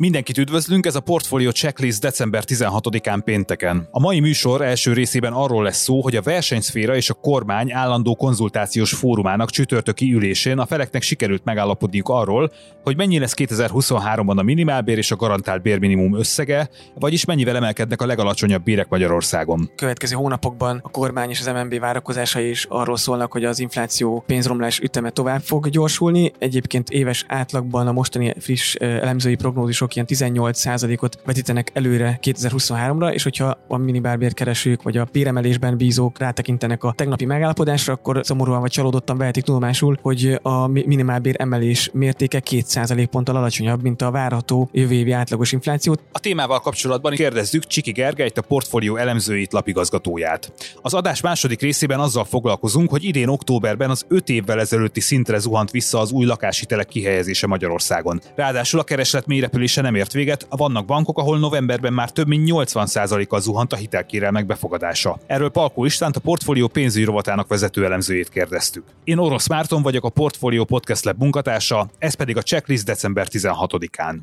Mindenkit üdvözlünk, ez a Portfolio Checklist december 16-án pénteken. A mai műsor első részében arról lesz szó, hogy a versenyszféra és a kormány állandó konzultációs fórumának csütörtöki ülésén a feleknek sikerült megállapodniuk arról, hogy mennyi lesz 2023-ban a minimálbér és a garantált bérminimum összege, vagyis mennyivel emelkednek a legalacsonyabb bérek Magyarországon. Következő hónapokban a kormány és az MNB várakozásai is arról szólnak, hogy az infláció pénzromlás üteme tovább fog gyorsulni. Egyébként éves átlagban a mostani friss elemzői prognózisok ilyen 18%-ot vetítenek előre 2023-ra, és hogyha a minibárbér keresők vagy a béremelésben bízók rátekintenek a tegnapi megállapodásra, akkor szomorúan vagy csalódottan vehetik tudomásul, hogy a minimálbér emelés mértéke 2% ponttal alacsonyabb, mint a várható jövő évi átlagos inflációt. A témával kapcsolatban kérdezzük Csiki Gergelyt, a portfólió elemzőit lapigazgatóját. Az adás második részében azzal foglalkozunk, hogy idén októberben az 5 évvel ezelőtti szintre zuhant vissza az új lakáshitelek kihelyezése Magyarországon. Ráadásul a kereslet mélyrepülése se nem ért véget, vannak bankok, ahol novemberben már több mint 80%-kal zuhant a hitelkérelmek befogadása. Erről Palkó Istvánt, a portfólió pénzügyi rovatának vezető elemzőjét kérdeztük. Én Orosz Márton vagyok, a Portfólió Podcast Lab munkatársa, ez pedig a checklist december 16-án.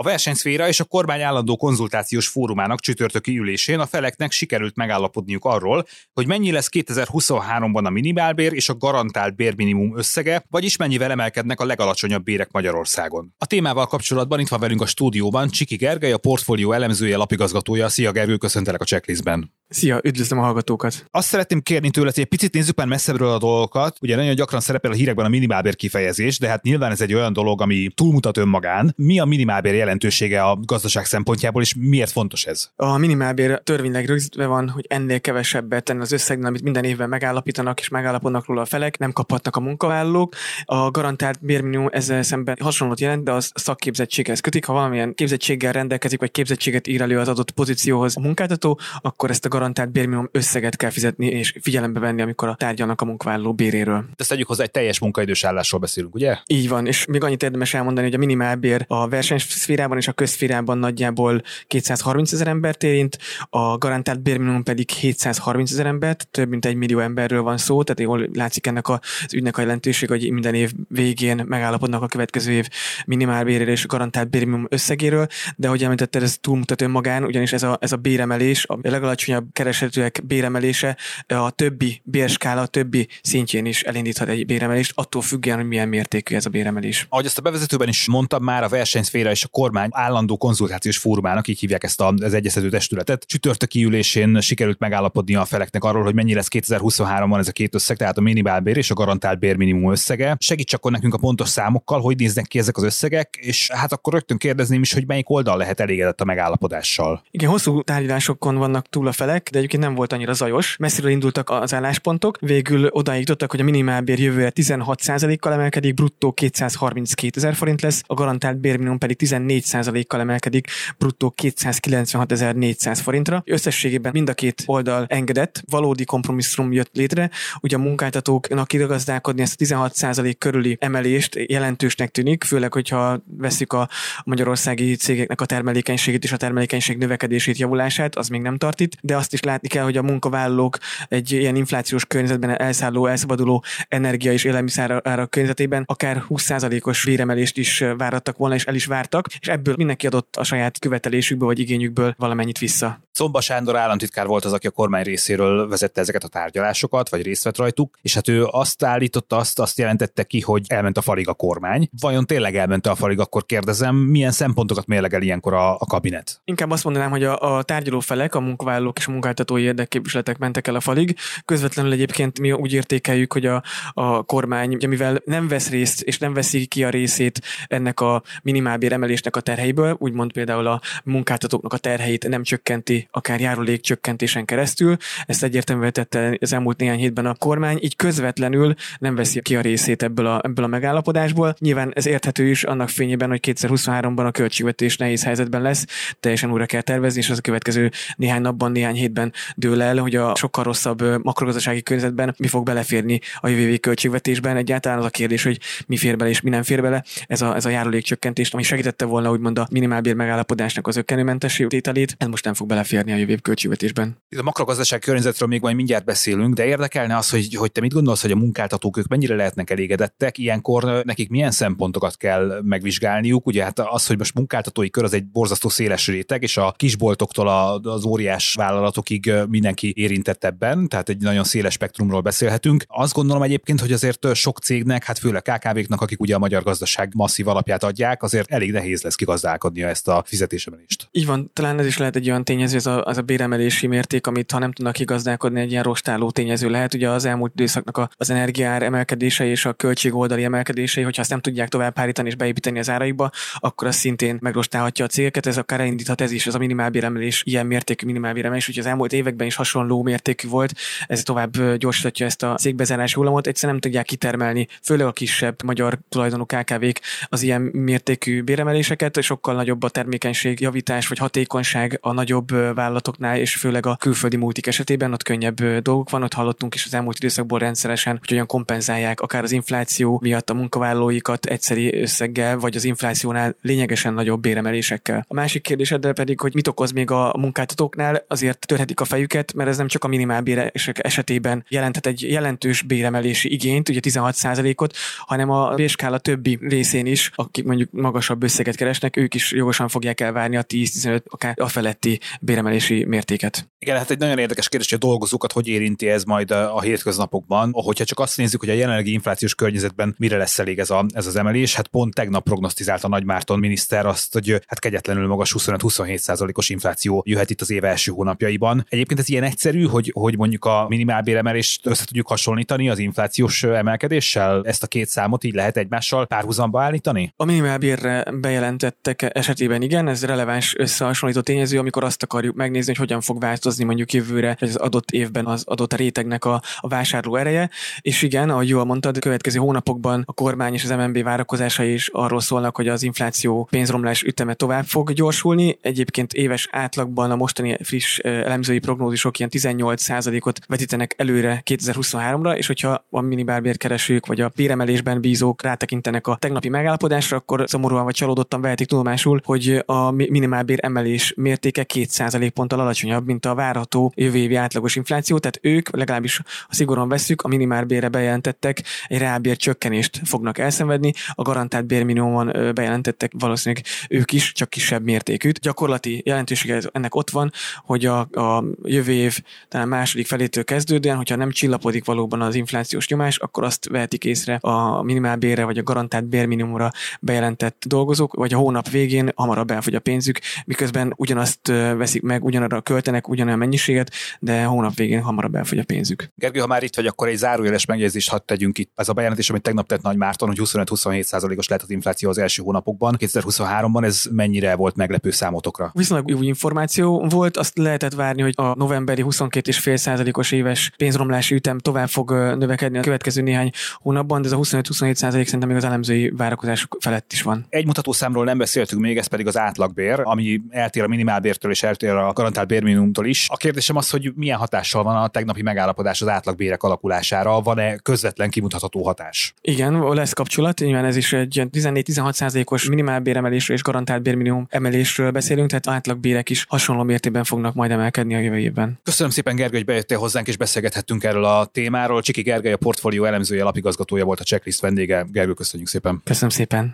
A versenyszféra és a kormány állandó konzultációs fórumának csütörtöki ülésén a feleknek sikerült megállapodniuk arról, hogy mennyi lesz 2023-ban a minimálbér és a garantált bérminimum összege, vagyis mennyivel emelkednek a legalacsonyabb bérek Magyarországon. A témával kapcsolatban itt van velünk a stúdióban Csiki Gergely, a portfólió elemzője, lapigazgatója. Szia Gergő, köszöntelek a checklistben. Szia, üdvözlöm a hallgatókat! Azt szeretném kérni tőled, hogy egy picit nézzük már messzebbről a dolgokat. Ugye nagyon gyakran szerepel a hírekben a minimálbér kifejezés, de hát nyilván ez egy olyan dolog, ami túlmutat önmagán. Mi a minimálbér jelentősége a gazdaság szempontjából, és miért fontos ez? A minimálbér törvényleg rögzítve van, hogy ennél kevesebbet tenni az összegnél, amit minden évben megállapítanak és megállapodnak róla a felek, nem kaphatnak a munkavállalók. A garantált bérminimum ezzel szemben hasonlót jelent, de az szakképzettséghez kötik. Ha valamilyen képzettséggel rendelkezik, vagy képzettséget ír elő az adott pozícióhoz a munkáltató, akkor ezt a garantált bérminimum összeget kell fizetni és figyelembe venni, amikor a tárgyalnak a munkavállaló béréről. Ezt tegyük hozzá, egy teljes munkaidős állásról beszélünk, ugye? Így van, és még annyit érdemes elmondani, hogy a minimálbér a versenyszférában és a közszférában nagyjából 230 ezer embert érint, a garantált bérminimum pedig 730 ezer embert, több mint egy millió emberről van szó, tehát jól látszik ennek az ügynek a jelentőség, hogy minden év végén megállapodnak a következő év minimálbérére és garantált bérminimum összegéről, de hogy említetted, ez túlmutat önmagán, ugyanis ez a, ez a béremelés, a legalacsonyabb keresetőek béremelése a többi bérskála, a többi szintjén is elindíthat egy béremelést, attól függően, hogy milyen mértékű ez a béremelés. Ahogy ezt a bevezetőben is mondtam már, a versenyszféra és a kormány állandó konzultációs fórumának, így hívják ezt az egyeztető testületet. Csütörtöki ülésén sikerült megállapodni a feleknek arról, hogy mennyi lesz 2023-ban ez a két összeg, tehát a minimálbér és a garantált bérminimum összege. Segíts akkor nekünk a pontos számokkal, hogy néznek ki ezek az összegek, és hát akkor rögtön kérdezném is, hogy melyik oldal lehet elégedett a megállapodással. Igen, hosszú tárgyalásokon vannak túl a felek, de egyébként nem volt annyira zajos. Messziről indultak az álláspontok, végül odáig jutottak, hogy a minimálbér jövőre 16%-kal emelkedik, bruttó 232 ezer forint lesz, a garantált bérminimum pedig 14%-kal emelkedik, bruttó 296.400 forintra. Összességében mind a két oldal engedett, valódi kompromisszum jött létre, ugye a munkáltatóknak kigazdálkodni ezt a 16% körüli emelést jelentősnek tűnik, főleg, hogyha veszik a magyarországi cégeknek a termelékenységét és a termelékenység növekedését, javulását, az még nem tart itt, de azt is látni kell, hogy a munkavállalók egy ilyen inflációs környezetben elszálló, elszabaduló energia és élelmiszer ára környezetében akár 20%-os béremelést is várattak volna, és el is vártak, és ebből mindenki adott a saját követelésükből vagy igényükből valamennyit vissza. Szomba Sándor államtitkár volt az, aki a kormány részéről vezette ezeket a tárgyalásokat, vagy részt vett rajtuk, és hát ő azt állította, azt, azt jelentette ki, hogy elment a falig a kormány. Vajon tényleg elment a falig, akkor kérdezem, milyen szempontokat mérlegel ilyenkor a, a kabinet? Inkább azt mondanám, hogy a, a tárgyaló felek, a munkavállalók és a munkáltatói érdekképviseletek mentek el a falig. Közvetlenül egyébként mi úgy értékeljük, hogy a, a kormány, ugye, mivel nem vesz részt és nem veszi ki a részét ennek a minimálbér emelésnek a terheiből, úgymond például a munkáltatóknak a terheit nem csökkenti akár járulék csökkentésen keresztül. Ezt egyértelműen tette az elmúlt néhány hétben a kormány, így közvetlenül nem veszi ki a részét ebből a, ebből a megállapodásból. Nyilván ez érthető is annak fényében, hogy 2023-ban a költségvetés nehéz helyzetben lesz, teljesen újra kell tervezni, és az a következő néhány napban, néhány hétben hétben dől el, hogy a sokkal rosszabb makrogazdasági környezetben mi fog beleférni a jövő költségvetésben. Egyáltalán az a kérdés, hogy mi fér bele és mi nem fér bele. Ez a, ez a járulékcsökkentést, ami segítette volna úgymond a minimálbér megállapodásnak az ökkenőmentesé tételét, ez most nem fog beleférni a jövő költségvetésben. A makrogazdaság környezetről még majd mindjárt beszélünk, de érdekelne az, hogy, hogy te mit gondolsz, hogy a munkáltatók ők mennyire lehetnek elégedettek, ilyenkor nekik milyen szempontokat kell megvizsgálniuk. Ugye hát az, hogy most munkáltatói kör az egy borzasztó széles réteg, és a kisboltoktól az óriás vállalatokig mindenki érintett ebben, tehát egy nagyon széles spektrumról beszélhetünk. Azt gondolom egyébként, hogy azért sok cégnek, hát főleg KKV-knak, akik ugye a magyar gazdaság masszív alapját adják, azért elég nehéz lesz kigazdálkodnia ezt a fizetésemelést. Így van, talán ez is lehet egy olyan tényező, ez a, az a béremelési mérték, amit ha nem tudnak kigazdálkodni, egy ilyen rostáló tényező lehet. Ugye az elmúlt időszaknak az energiár emelkedése és a költség oldali emelkedései, hogyha azt nem tudják tovább hárítani és beépíteni az áraikba, akkor az szintén megrostálhatja a cégeket. Ez akár elindíthat ez is, az a minimálbéremelés, ilyen mértékű minimálbéremelés, úgyhogy az elmúlt években is hasonló mértékű volt, ez tovább gyorsítja ezt a cégbezárási hullamot, egyszerűen nem tudják kitermelni, főleg a kisebb magyar tulajdonú KKV-k az ilyen mértékű béremeléseket, sokkal nagyobb a termékenység javítás vagy hatékonyság a nagyobb vállalatoknál, és főleg a külföldi multik esetében ott könnyebb dolgok van, ott hallottunk is az elmúlt időszakból rendszeresen, hogy olyan kompenzálják akár az infláció miatt a munkavállalóikat egyszeri összeggel, vagy az inflációnál lényegesen nagyobb béremelésekkel. A másik kérdéseddel pedig, hogy mit okoz még a munkáltatóknál, azért törhetik a fejüket, mert ez nem csak a minimálbérek esetében jelenthet egy jelentős béremelési igényt, ugye 16%-ot, hanem a béskála többi részén is, akik mondjuk magasabb összeget keresnek, ők is jogosan fogják elvárni a 10-15, akár a feletti béremelési mértéket. Igen, hát egy nagyon érdekes kérdés, hogy a dolgozókat hogy érinti ez majd a hétköznapokban. Hogyha csak azt nézzük, hogy a jelenlegi inflációs környezetben mire lesz elég ez, a, ez az emelés, hát pont tegnap prognosztizálta Nagy Márton miniszter azt, hogy hát kegyetlenül magas 25-27 százalékos infláció jöhet itt az év első hónapjaiban. Egyébként ez ilyen egyszerű, hogy, hogy mondjuk a minimálbéremelést össze tudjuk hasonlítani az inflációs emelkedéssel? Ezt a két számot így lehet egymással párhuzamba állítani? A minimálbérre bejelentettek esetében igen, ez releváns összehasonlító tényező, amikor azt akarjuk megnézni, hogy hogyan fog változni mondjuk jövőre, vagy az adott évben az adott rétegnek a, a vásárló ereje. És igen, ahogy jól mondtad, a következő hónapokban a kormány és az MNB várakozásai is arról szólnak, hogy az infláció pénzromlás üteme tovább fog gyorsulni. Egyébként éves átlagban a mostani friss elemzői prognózisok ilyen 18%-ot vetítenek előre 2023-ra, és hogyha a minimálbérkeresők vagy a béremelésben bízók rátekintenek a tegnapi megállapodásra, akkor szomorúan vagy csalódottan vehetik tudomásul, hogy a minimálbér emelés mértéke 2% ponttal alacsonyabb, mint a várható jövő évi átlagos infláció, tehát ők legalábbis a szigorúan veszük, a minimálbérre bejelentettek egy rábér csökkenést fognak elszenvedni, a garantált bérminimumon bejelentettek valószínűleg ők is, csak kisebb mértékűt. Gyakorlati jelentősége ennek ott van, hogy a, a jövő év talán második felétől kezdődően, hogyha nem csillapodik valóban az inflációs nyomás, akkor azt vehetik észre a minimálbérre vagy a garantált bérminimumra bejelentett dolgozók, vagy a hónap végén hamarabb elfogy a pénzük, miközben ugyanazt veszik meg, ugyanarra költenek, ugyanolyan mennyiséget, de hónap végén hamarabb elfogy a pénzük. Gergő, ha már itt vagy, akkor egy zárójeles megjegyzést hadd tegyünk itt. Ez a bejelentés, amit tegnap tett Nagy Márton, hogy 25-27 százalékos lett az infláció az első hónapokban. 2023-ban ez mennyire volt meglepő számotokra? Viszonylag új információ volt, azt lehetett várni, hogy a novemberi 22,5 százalékos éves pénzromlási ütem tovább fog növekedni a következő néhány hónapban, de ez a 25-27 százalék szerintem még az elemzői várakozások felett is van. Egy mutatószámról nem beszéltünk még, ez pedig az átlagbér, ami eltér a minimálbértől és eltér a garantált bérminimumtól is. A kérdésem az, hogy milyen hatással van a tegnapi megállapodás az átlagbérek alakulására, van-e közvetlen kimutatható hatás? Igen, lesz kapcsolat, nyilván ez is egy 14-16 százalékos minimálbéremelésről és garantált bérminimum emelésről beszélünk, tehát átlagbérek is hasonló mértékben fognak majd emelkedni a jövő évben. Köszönöm szépen, Gergő, hogy bejöttél hozzánk és beszélgethettünk erről a témáról. Csiki Gergely, a portfólió elemzője, lapigazgatója volt a checklist vendége. Gergő, köszönjük szépen. Köszönöm szépen.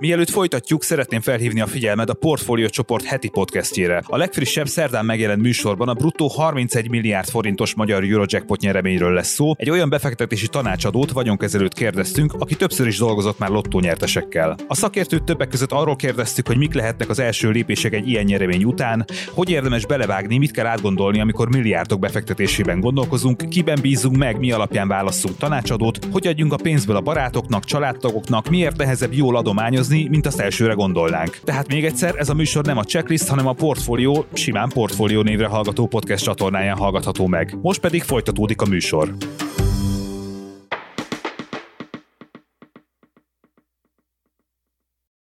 Mielőtt folytatjuk, szeretném felhívni a figyelmed a Portfolio csoport heti podcastjére. A legfrissebb szerdán megjelent műsorban a bruttó 31 milliárd forintos magyar Eurojackpot nyereményről lesz szó. Egy olyan befektetési tanácsadót, vagyonkezelőt kérdeztünk, aki többször is dolgozott már lottónyertesekkel. A szakértőt többek között arról kérdeztük, hogy mik lehetnek az első lépések egy ilyen nyeremény után, hogy érdemes belevágni, mit kell átgondolni, amikor milliárdok befektetésében gondolkozunk, kiben bízunk meg, mi alapján válasszunk tanácsadót, hogy adjunk a pénzből a barátoknak, családtagoknak, miért nehezebb jól adományozni, dolgozni, mint azt elsőre gondolnánk. Tehát még egyszer, ez a műsor nem a checklist, hanem a portfólió, simán portfólió névre hallgató podcast csatornáján hallgatható meg. Most pedig folytatódik a műsor.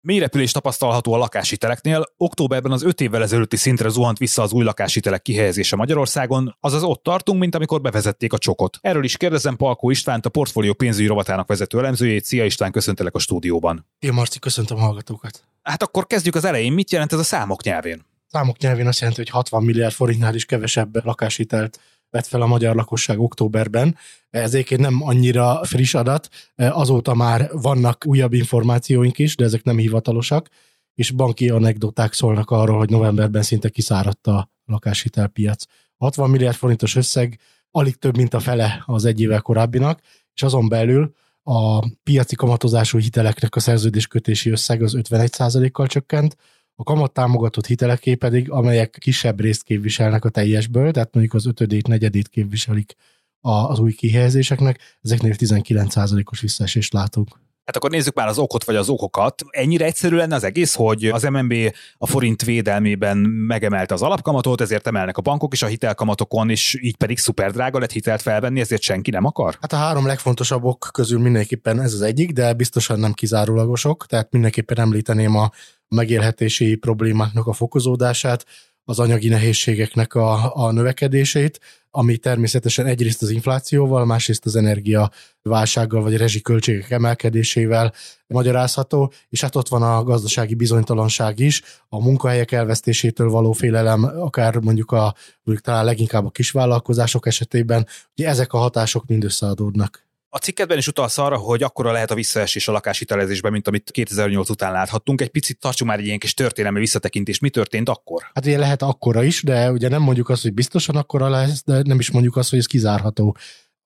Mélyrepülés tapasztalható a lakáshiteleknél, októberben az 5 évvel ezelőtti szintre zuhant vissza az új lakáshitelek kihelyezése Magyarországon, azaz ott tartunk, mint amikor bevezették a csokot. Erről is kérdezem Palkó Istvánt, a portfólió pénzügyi rovatának vezető elemzőjét. Szia István, köszöntelek a stúdióban. Én Marci, köszöntöm a hallgatókat. Hát akkor kezdjük az elején. Mit jelent ez a számok nyelvén? Számok nyelvén azt jelenti, hogy 60 milliárd forintnál is kevesebb lakáshitelt vett fel a magyar lakosság októberben. Ez egyébként nem annyira friss adat, azóta már vannak újabb információink is, de ezek nem hivatalosak, és banki anekdoták szólnak arról, hogy novemberben szinte kiszáradt a lakáshitelpiac. 60 milliárd forintos összeg alig több, mint a fele az egy évvel korábbinak, és azon belül a piaci kamatozású hiteleknek a szerződéskötési összeg az 51%-kal csökkent, a kamat támogatott hiteleké pedig, amelyek kisebb részt képviselnek a teljesből, tehát mondjuk az ötödét, negyedét képviselik az új kihelyezéseknek, ezeknél 19%-os visszaesést látunk. Hát akkor nézzük már az okot vagy az okokat. Ennyire egyszerű lenne az egész, hogy az MNB a forint védelmében megemelte az alapkamatot, ezért emelnek a bankok is a hitelkamatokon, és így pedig szuper drága lett hitelt felvenni, ezért senki nem akar? Hát a három legfontosabb ok közül mindenképpen ez az egyik, de biztosan nem kizárólagosok, tehát mindenképpen említeném a megélhetési problémáknak a fokozódását, az anyagi nehézségeknek a, a növekedését, ami természetesen egyrészt az inflációval, másrészt az energia válsággal vagy a rezsiköltségek emelkedésével magyarázható, és hát ott van a gazdasági bizonytalanság is, a munkahelyek elvesztésétől való félelem, akár mondjuk a mondjuk talán leginkább a kisvállalkozások esetében, hogy ezek a hatások mind összeadódnak. A cikketben is utalsz arra, hogy akkora lehet a visszaesés a lakáshitelezésben, mint amit 2008 után láthattunk. Egy picit tartsunk már egy ilyen kis történelmi visszatekintést. Mi történt akkor? Hát ugye lehet akkora is, de ugye nem mondjuk azt, hogy biztosan akkora lesz, de nem is mondjuk azt, hogy ez kizárható.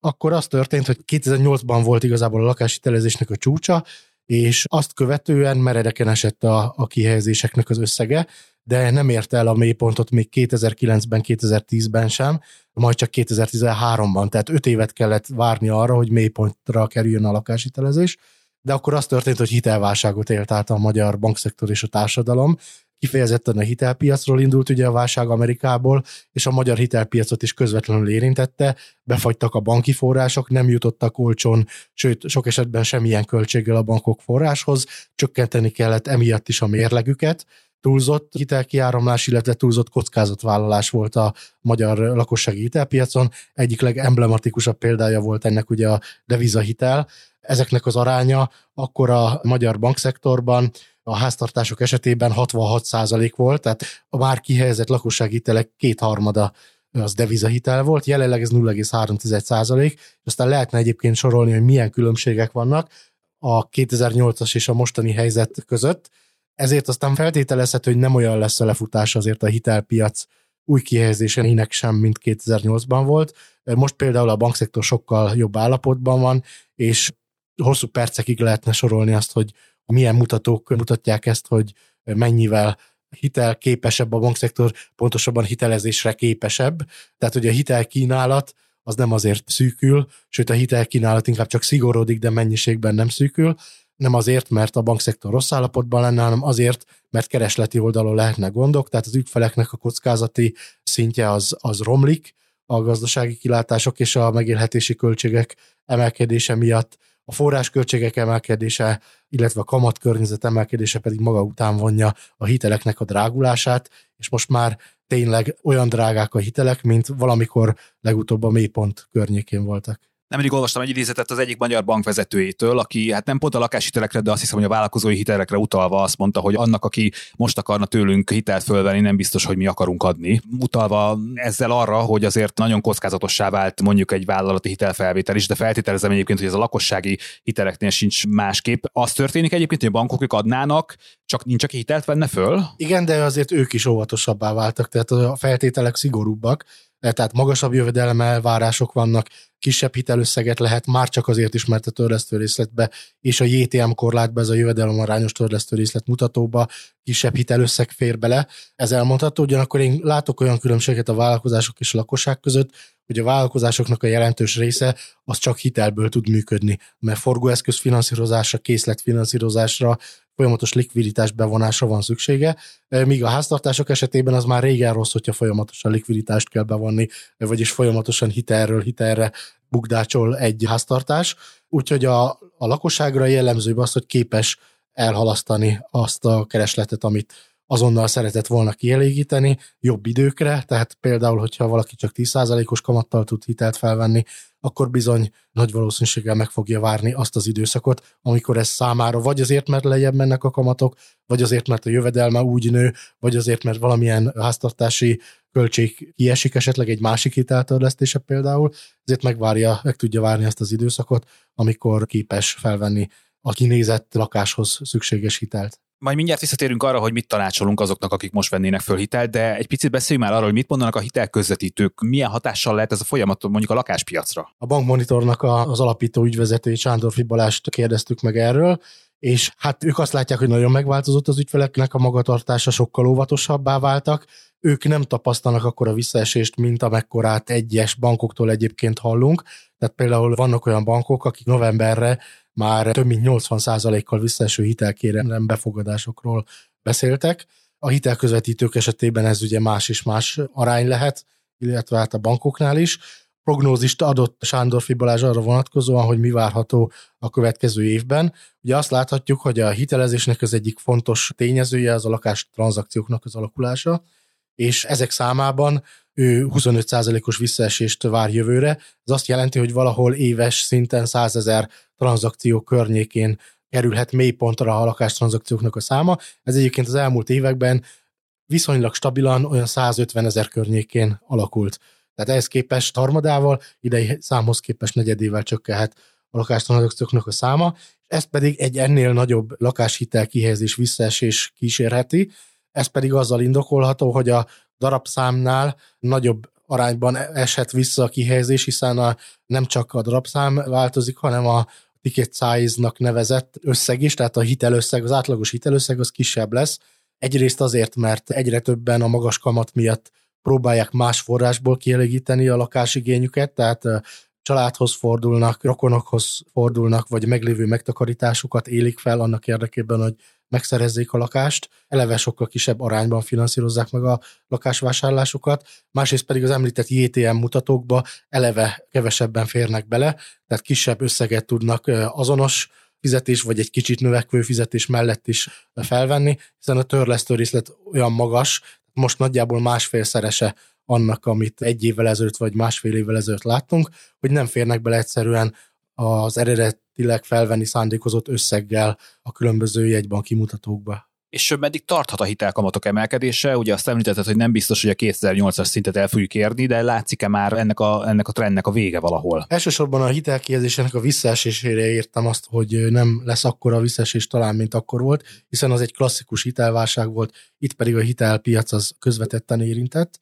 Akkor az történt, hogy 2008-ban volt igazából a lakáshitelezésnek a csúcsa, és azt követően meredeken esett a, a kihelyezéseknek az összege, de nem érte el a mélypontot még 2009-ben, 2010-ben sem, majd csak 2013-ban, tehát 5 évet kellett várni arra, hogy mélypontra kerüljön a lakáshitelezés, de akkor az történt, hogy hitelválságot élt át a magyar bankszektor és a társadalom, kifejezetten a hitelpiacról indult ugye a válság Amerikából, és a magyar hitelpiacot is közvetlenül érintette, befagytak a banki források, nem jutottak olcsón, sőt, sok esetben semmilyen költséggel a bankok forráshoz, csökkenteni kellett emiatt is a mérlegüket, túlzott hitelkiáramlás, illetve túlzott kockázatvállalás volt a magyar lakossági hitelpiacon. Egyik legemblematikusabb példája volt ennek ugye a devizahitel. Ezeknek az aránya akkor a magyar bankszektorban a háztartások esetében 66% volt, tehát a már kihelyezett lakossági hitelek kétharmada az devizahitel volt, jelenleg ez 0,3 és aztán lehetne egyébként sorolni, hogy milyen különbségek vannak a 2008-as és a mostani helyzet között, ezért aztán feltételezhető, hogy nem olyan lesz a lefutás azért a hitelpiac új kihelyezésének sem, mint 2008-ban volt. Most például a bankszektor sokkal jobb állapotban van, és hosszú percekig lehetne sorolni azt, hogy milyen mutatók mutatják ezt, hogy mennyivel hitel képesebb a bankszektor, pontosabban hitelezésre képesebb. Tehát, hogy a hitelkínálat az nem azért szűkül, sőt a hitelkínálat inkább csak szigorodik, de mennyiségben nem szűkül, nem azért, mert a bankszektor rossz állapotban lenne, hanem azért, mert keresleti oldalon lehetnek gondok, tehát az ügyfeleknek a kockázati szintje az, az romlik, a gazdasági kilátások és a megélhetési költségek emelkedése miatt, a forrásköltségek emelkedése, illetve a kamatkörnyezet emelkedése pedig maga után vonja a hiteleknek a drágulását, és most már tényleg olyan drágák a hitelek, mint valamikor legutóbb a mélypont környékén voltak. Nemrég olvastam egy idézetet az egyik magyar bank vezetőjétől, aki hát nem pont a lakáshitelekre, de azt hiszem, hogy a vállalkozói hitelekre utalva azt mondta, hogy annak, aki most akarna tőlünk hitelt fölvenni, nem biztos, hogy mi akarunk adni. Utalva ezzel arra, hogy azért nagyon kockázatossá vált mondjuk egy vállalati hitelfelvétel is, de feltételezem egyébként, hogy ez a lakossági hiteleknél sincs másképp. Az történik egyébként, hogy a bankok ők adnának, csak nincs, aki hitelt venne föl? Igen, de azért ők is óvatosabbá váltak, tehát a feltételek szigorúbbak tehát magasabb jövedelem elvárások vannak, kisebb hitelösszeget lehet már csak azért is, mert a törlesztő részletbe és a JTM korlátba, ez a jövedelem arányos törlesztő részlet mutatóba kisebb hitelösszeg fér bele. Ez elmondható, ugyanakkor én látok olyan különbséget a vállalkozások és a lakosság között, hogy a vállalkozásoknak a jelentős része az csak hitelből tud működni, mert forgóeszköz finanszírozásra, készletfinanszírozásra, folyamatos likviditás bevonásra van szüksége, míg a háztartások esetében az már régen rossz, hogyha folyamatosan likviditást kell bevonni, vagyis folyamatosan hitelről hitelre bukdácsol egy háztartás. Úgyhogy a, a lakosságra jellemző az, hogy képes elhalasztani azt a keresletet, amit azonnal szeretett volna kielégíteni jobb időkre, tehát például, hogyha valaki csak 10%-os kamattal tud hitelt felvenni, akkor bizony nagy valószínűséggel meg fogja várni azt az időszakot, amikor ez számára vagy azért, mert lejjebb mennek a kamatok, vagy azért, mert a jövedelme úgy nő, vagy azért, mert valamilyen háztartási költség kiesik esetleg egy másik hiteltörlesztése például, ezért megvárja, meg tudja várni azt az időszakot, amikor képes felvenni a kinézett lakáshoz szükséges hitelt. Majd mindjárt visszatérünk arra, hogy mit tanácsolunk azoknak, akik most vennének föl hitelt, de egy picit beszéljünk már arról, hogy mit mondanak a hitelközvetítők, milyen hatással lehet ez a folyamat mondjuk a lakáspiacra. A bankmonitornak az alapító ügyvezetői Sándor Fibalást kérdeztük meg erről, és hát ők azt látják, hogy nagyon megváltozott az ügyfeleknek a magatartása, sokkal óvatosabbá váltak, ők nem tapasztalnak akkor a visszaesést, mint amekkorát egyes bankoktól egyébként hallunk. Tehát például vannak olyan bankok, akik novemberre már több mint 80%-kal visszaeső hitelkérelem befogadásokról beszéltek. A hitelközvetítők esetében ez ugye más és más arány lehet, illetve hát a bankoknál is. Prognózist adott Sándor Fibalázs arra vonatkozóan, hogy mi várható a következő évben. Ugye azt láthatjuk, hogy a hitelezésnek az egyik fontos tényezője az a lakás tranzakcióknak az alakulása, és ezek számában ő 25%-os visszaesést vár jövőre. Ez azt jelenti, hogy valahol éves szinten 100 ezer tranzakció környékén kerülhet mélypontra a lakástranzakcióknak a száma. Ez egyébként az elmúlt években viszonylag stabilan olyan 150 ezer környékén alakult. Tehát ehhez képest harmadával, idei számhoz képest negyedével csökkenhet a lakástranzakcióknak a száma, ez pedig egy ennél nagyobb lakáshitel kihelyezés visszaesés kísérheti, ez pedig azzal indokolható, hogy a darabszámnál nagyobb arányban esett vissza a kihelyezés, hiszen a, nem csak a darabszám változik, hanem a ticket size-nak nevezett összeg is, tehát a hitelösszeg, az átlagos hitelösszeg az kisebb lesz. Egyrészt azért, mert egyre többen a magas kamat miatt próbálják más forrásból kielégíteni a lakásigényüket, tehát családhoz fordulnak, rokonokhoz fordulnak, vagy meglévő megtakarításukat élik fel annak érdekében, hogy megszerezzék a lakást, eleve sokkal kisebb arányban finanszírozzák meg a lakásvásárlásukat, másrészt pedig az említett JTM mutatókba eleve kevesebben férnek bele, tehát kisebb összeget tudnak azonos fizetés, vagy egy kicsit növekvő fizetés mellett is felvenni, hiszen a törlesztő részlet olyan magas, most nagyjából másfélszerese annak, amit egy évvel ezelőtt vagy másfél évvel ezelőtt láttunk, hogy nem férnek bele egyszerűen az eredetileg felvenni szándékozott összeggel a különböző jegybanki mutatókba. És meddig tarthat a hitelkamatok emelkedése? Ugye azt említetted, hogy nem biztos, hogy a 2008-as szintet el fogjuk érni, de látszik-e már ennek a, ennek a trendnek a vége valahol? Elsősorban a hitelkihelyezésének a visszaesésére értem azt, hogy nem lesz akkora a visszaesés talán, mint akkor volt, hiszen az egy klasszikus hitelválság volt, itt pedig a hitelpiac az közvetetten érintett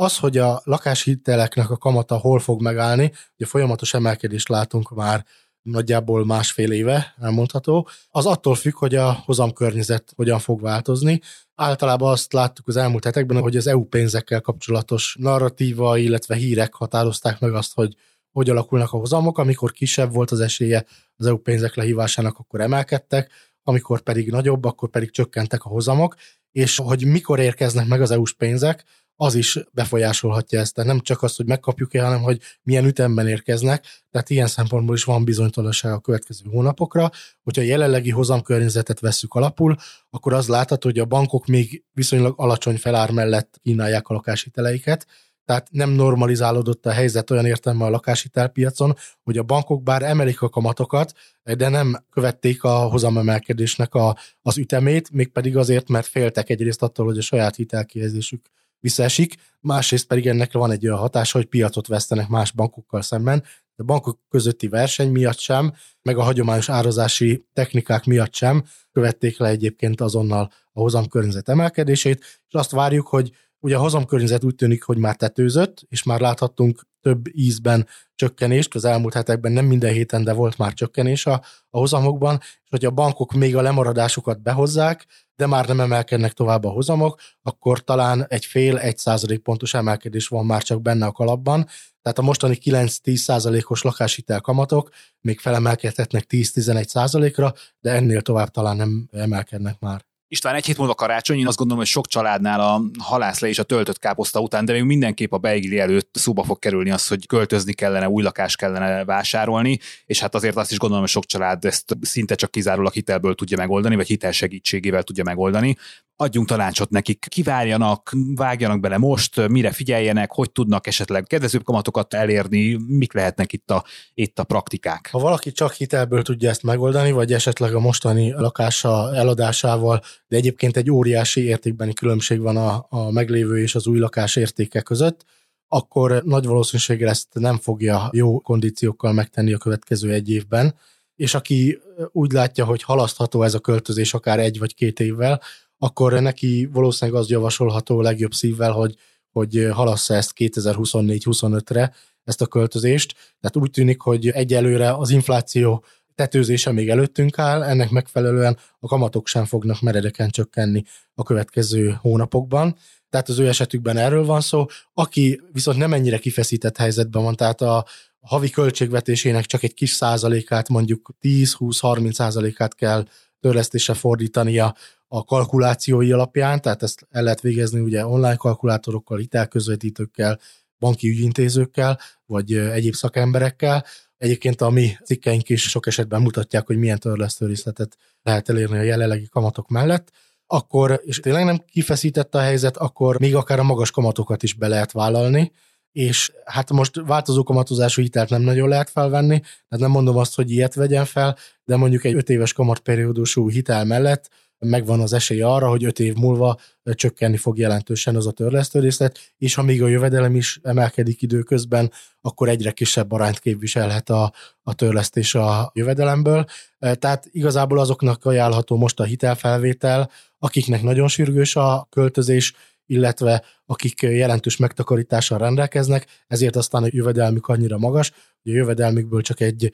az, hogy a lakáshiteleknek a kamata hol fog megállni, ugye folyamatos emelkedést látunk már nagyjából másfél éve, elmondható, az attól függ, hogy a hozamkörnyezet hogyan fog változni. Általában azt láttuk az elmúlt hetekben, hogy az EU pénzekkel kapcsolatos narratíva, illetve hírek határozták meg azt, hogy hogy alakulnak a hozamok, amikor kisebb volt az esélye az EU pénzek lehívásának, akkor emelkedtek, amikor pedig nagyobb, akkor pedig csökkentek a hozamok, és hogy mikor érkeznek meg az EU-s pénzek, az is befolyásolhatja ezt. Tehát nem csak az, hogy megkapjuk-e, hanem hogy milyen ütemben érkeznek. Tehát ilyen szempontból is van bizonytalanság a következő hónapokra. Hogyha a jelenlegi hozamkörnyezetet vesszük alapul, akkor az látható, hogy a bankok még viszonylag alacsony felár mellett kínálják a lakáshiteleiket, tehát nem normalizálódott a helyzet olyan értelme a lakáshitelpiacon, hogy a bankok bár emelik a kamatokat, de nem követték a hozamemelkedésnek a, az ütemét, mégpedig azért, mert féltek egyrészt attól, hogy a saját hitelkihelyezésük visszaesik, másrészt pedig ennek van egy olyan hatása, hogy piacot vesztenek más bankokkal szemben, de bankok közötti verseny miatt sem, meg a hagyományos árazási technikák miatt sem követték le egyébként azonnal a hozamkörnyezet emelkedését, és azt várjuk, hogy ugye a hozamkörnyezet úgy tűnik, hogy már tetőzött, és már láthattunk több ízben csökkenést, az elmúlt hetekben nem minden héten, de volt már csökkenés a, a hozamokban, és hogy a bankok még a lemaradásukat behozzák, de már nem emelkednek tovább a hozamok, akkor talán egy fél, egy százalék pontos emelkedés van már csak benne a kalapban. Tehát a mostani 9-10 százalékos lakáshitel kamatok még felemelkedhetnek 10-11 százalékra, de ennél tovább talán nem emelkednek már. István, egy hét múlva karácsony, én azt gondolom, hogy sok családnál a halász le és a töltött káposzta után, de még mindenképp a beigli előtt szóba fog kerülni az, hogy költözni kellene, új lakást kellene vásárolni, és hát azért azt is gondolom, hogy sok család ezt szinte csak kizárólag hitelből tudja megoldani, vagy hitel segítségével tudja megoldani adjunk tanácsot nekik, kivárjanak, vágjanak bele most, mire figyeljenek, hogy tudnak esetleg kedvezőbb kamatokat elérni, mik lehetnek itt a, itt a praktikák. Ha valaki csak hitelből tudja ezt megoldani, vagy esetleg a mostani lakása eladásával, de egyébként egy óriási értékbeni különbség van a, a meglévő és az új lakás értéke között, akkor nagy valószínűséggel ezt nem fogja jó kondíciókkal megtenni a következő egy évben, és aki úgy látja, hogy halasztható ez a költözés akár egy vagy két évvel, akkor neki valószínűleg az javasolható legjobb szívvel, hogy, hogy halassza ezt 2024-25-re, ezt a költözést. Tehát úgy tűnik, hogy egyelőre az infláció tetőzése még előttünk áll, ennek megfelelően a kamatok sem fognak meredeken csökkenni a következő hónapokban. Tehát az ő esetükben erről van szó. Aki viszont nem ennyire kifeszített helyzetben van, tehát a, havi költségvetésének csak egy kis százalékát, mondjuk 10-20-30 százalékát kell törlesztésre fordítania a kalkulációi alapján, tehát ezt el lehet végezni ugye online kalkulátorokkal, hitelközvetítőkkel, banki ügyintézőkkel, vagy egyéb szakemberekkel. Egyébként a mi cikkeink is sok esetben mutatják, hogy milyen törlesztő részletet lehet elérni a jelenlegi kamatok mellett akkor, és tényleg nem kifeszített a helyzet, akkor még akár a magas kamatokat is be lehet vállalni, és hát most változó kamatozású hitelt nem nagyon lehet felvenni, tehát nem mondom azt, hogy ilyet vegyen fel, de mondjuk egy 5 éves kamatperiódusú hitel mellett megvan az esély arra, hogy 5 év múlva csökkenni fog jelentősen az a törlesztőrészlet, és ha még a jövedelem is emelkedik időközben, akkor egyre kisebb arányt képviselhet a, a törlesztés a jövedelemből. Tehát igazából azoknak ajánlható most a hitelfelvétel, akiknek nagyon sürgős a költözés, illetve akik jelentős megtakarítással rendelkeznek, ezért aztán a jövedelmük annyira magas, hogy a jövedelmükből csak egy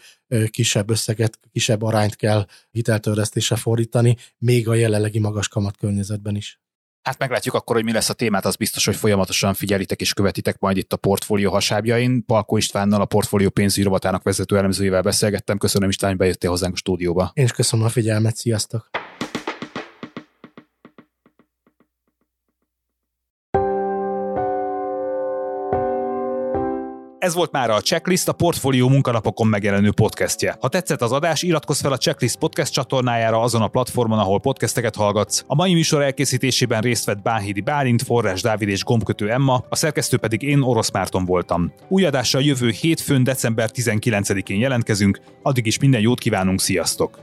kisebb összeget, kisebb arányt kell hiteltörlesztésre fordítani, még a jelenlegi magas kamat környezetben is. Hát meglátjuk akkor, hogy mi lesz a témát, az biztos, hogy folyamatosan figyelitek és követitek majd itt a portfólió hasábjain. Palko Istvánnal, a portfólió pénzügyi vezető elemzőjével beszélgettem. Köszönöm István, hogy bejöttél hozzánk a stúdióba. Én is köszönöm a figyelmet, sziasztok! Ez volt már a Checklist, a Portfólió munkanapokon megjelenő podcastje. Ha tetszett az adás, iratkozz fel a Checklist podcast csatornájára azon a platformon, ahol podcasteket hallgatsz. A mai műsor elkészítésében részt vett Bánhidi Bálint, Forrás Dávid és Gombkötő Emma, a szerkesztő pedig én, Orosz Márton voltam. Új adással jövő hétfőn, december 19-én jelentkezünk, addig is minden jót kívánunk, sziasztok!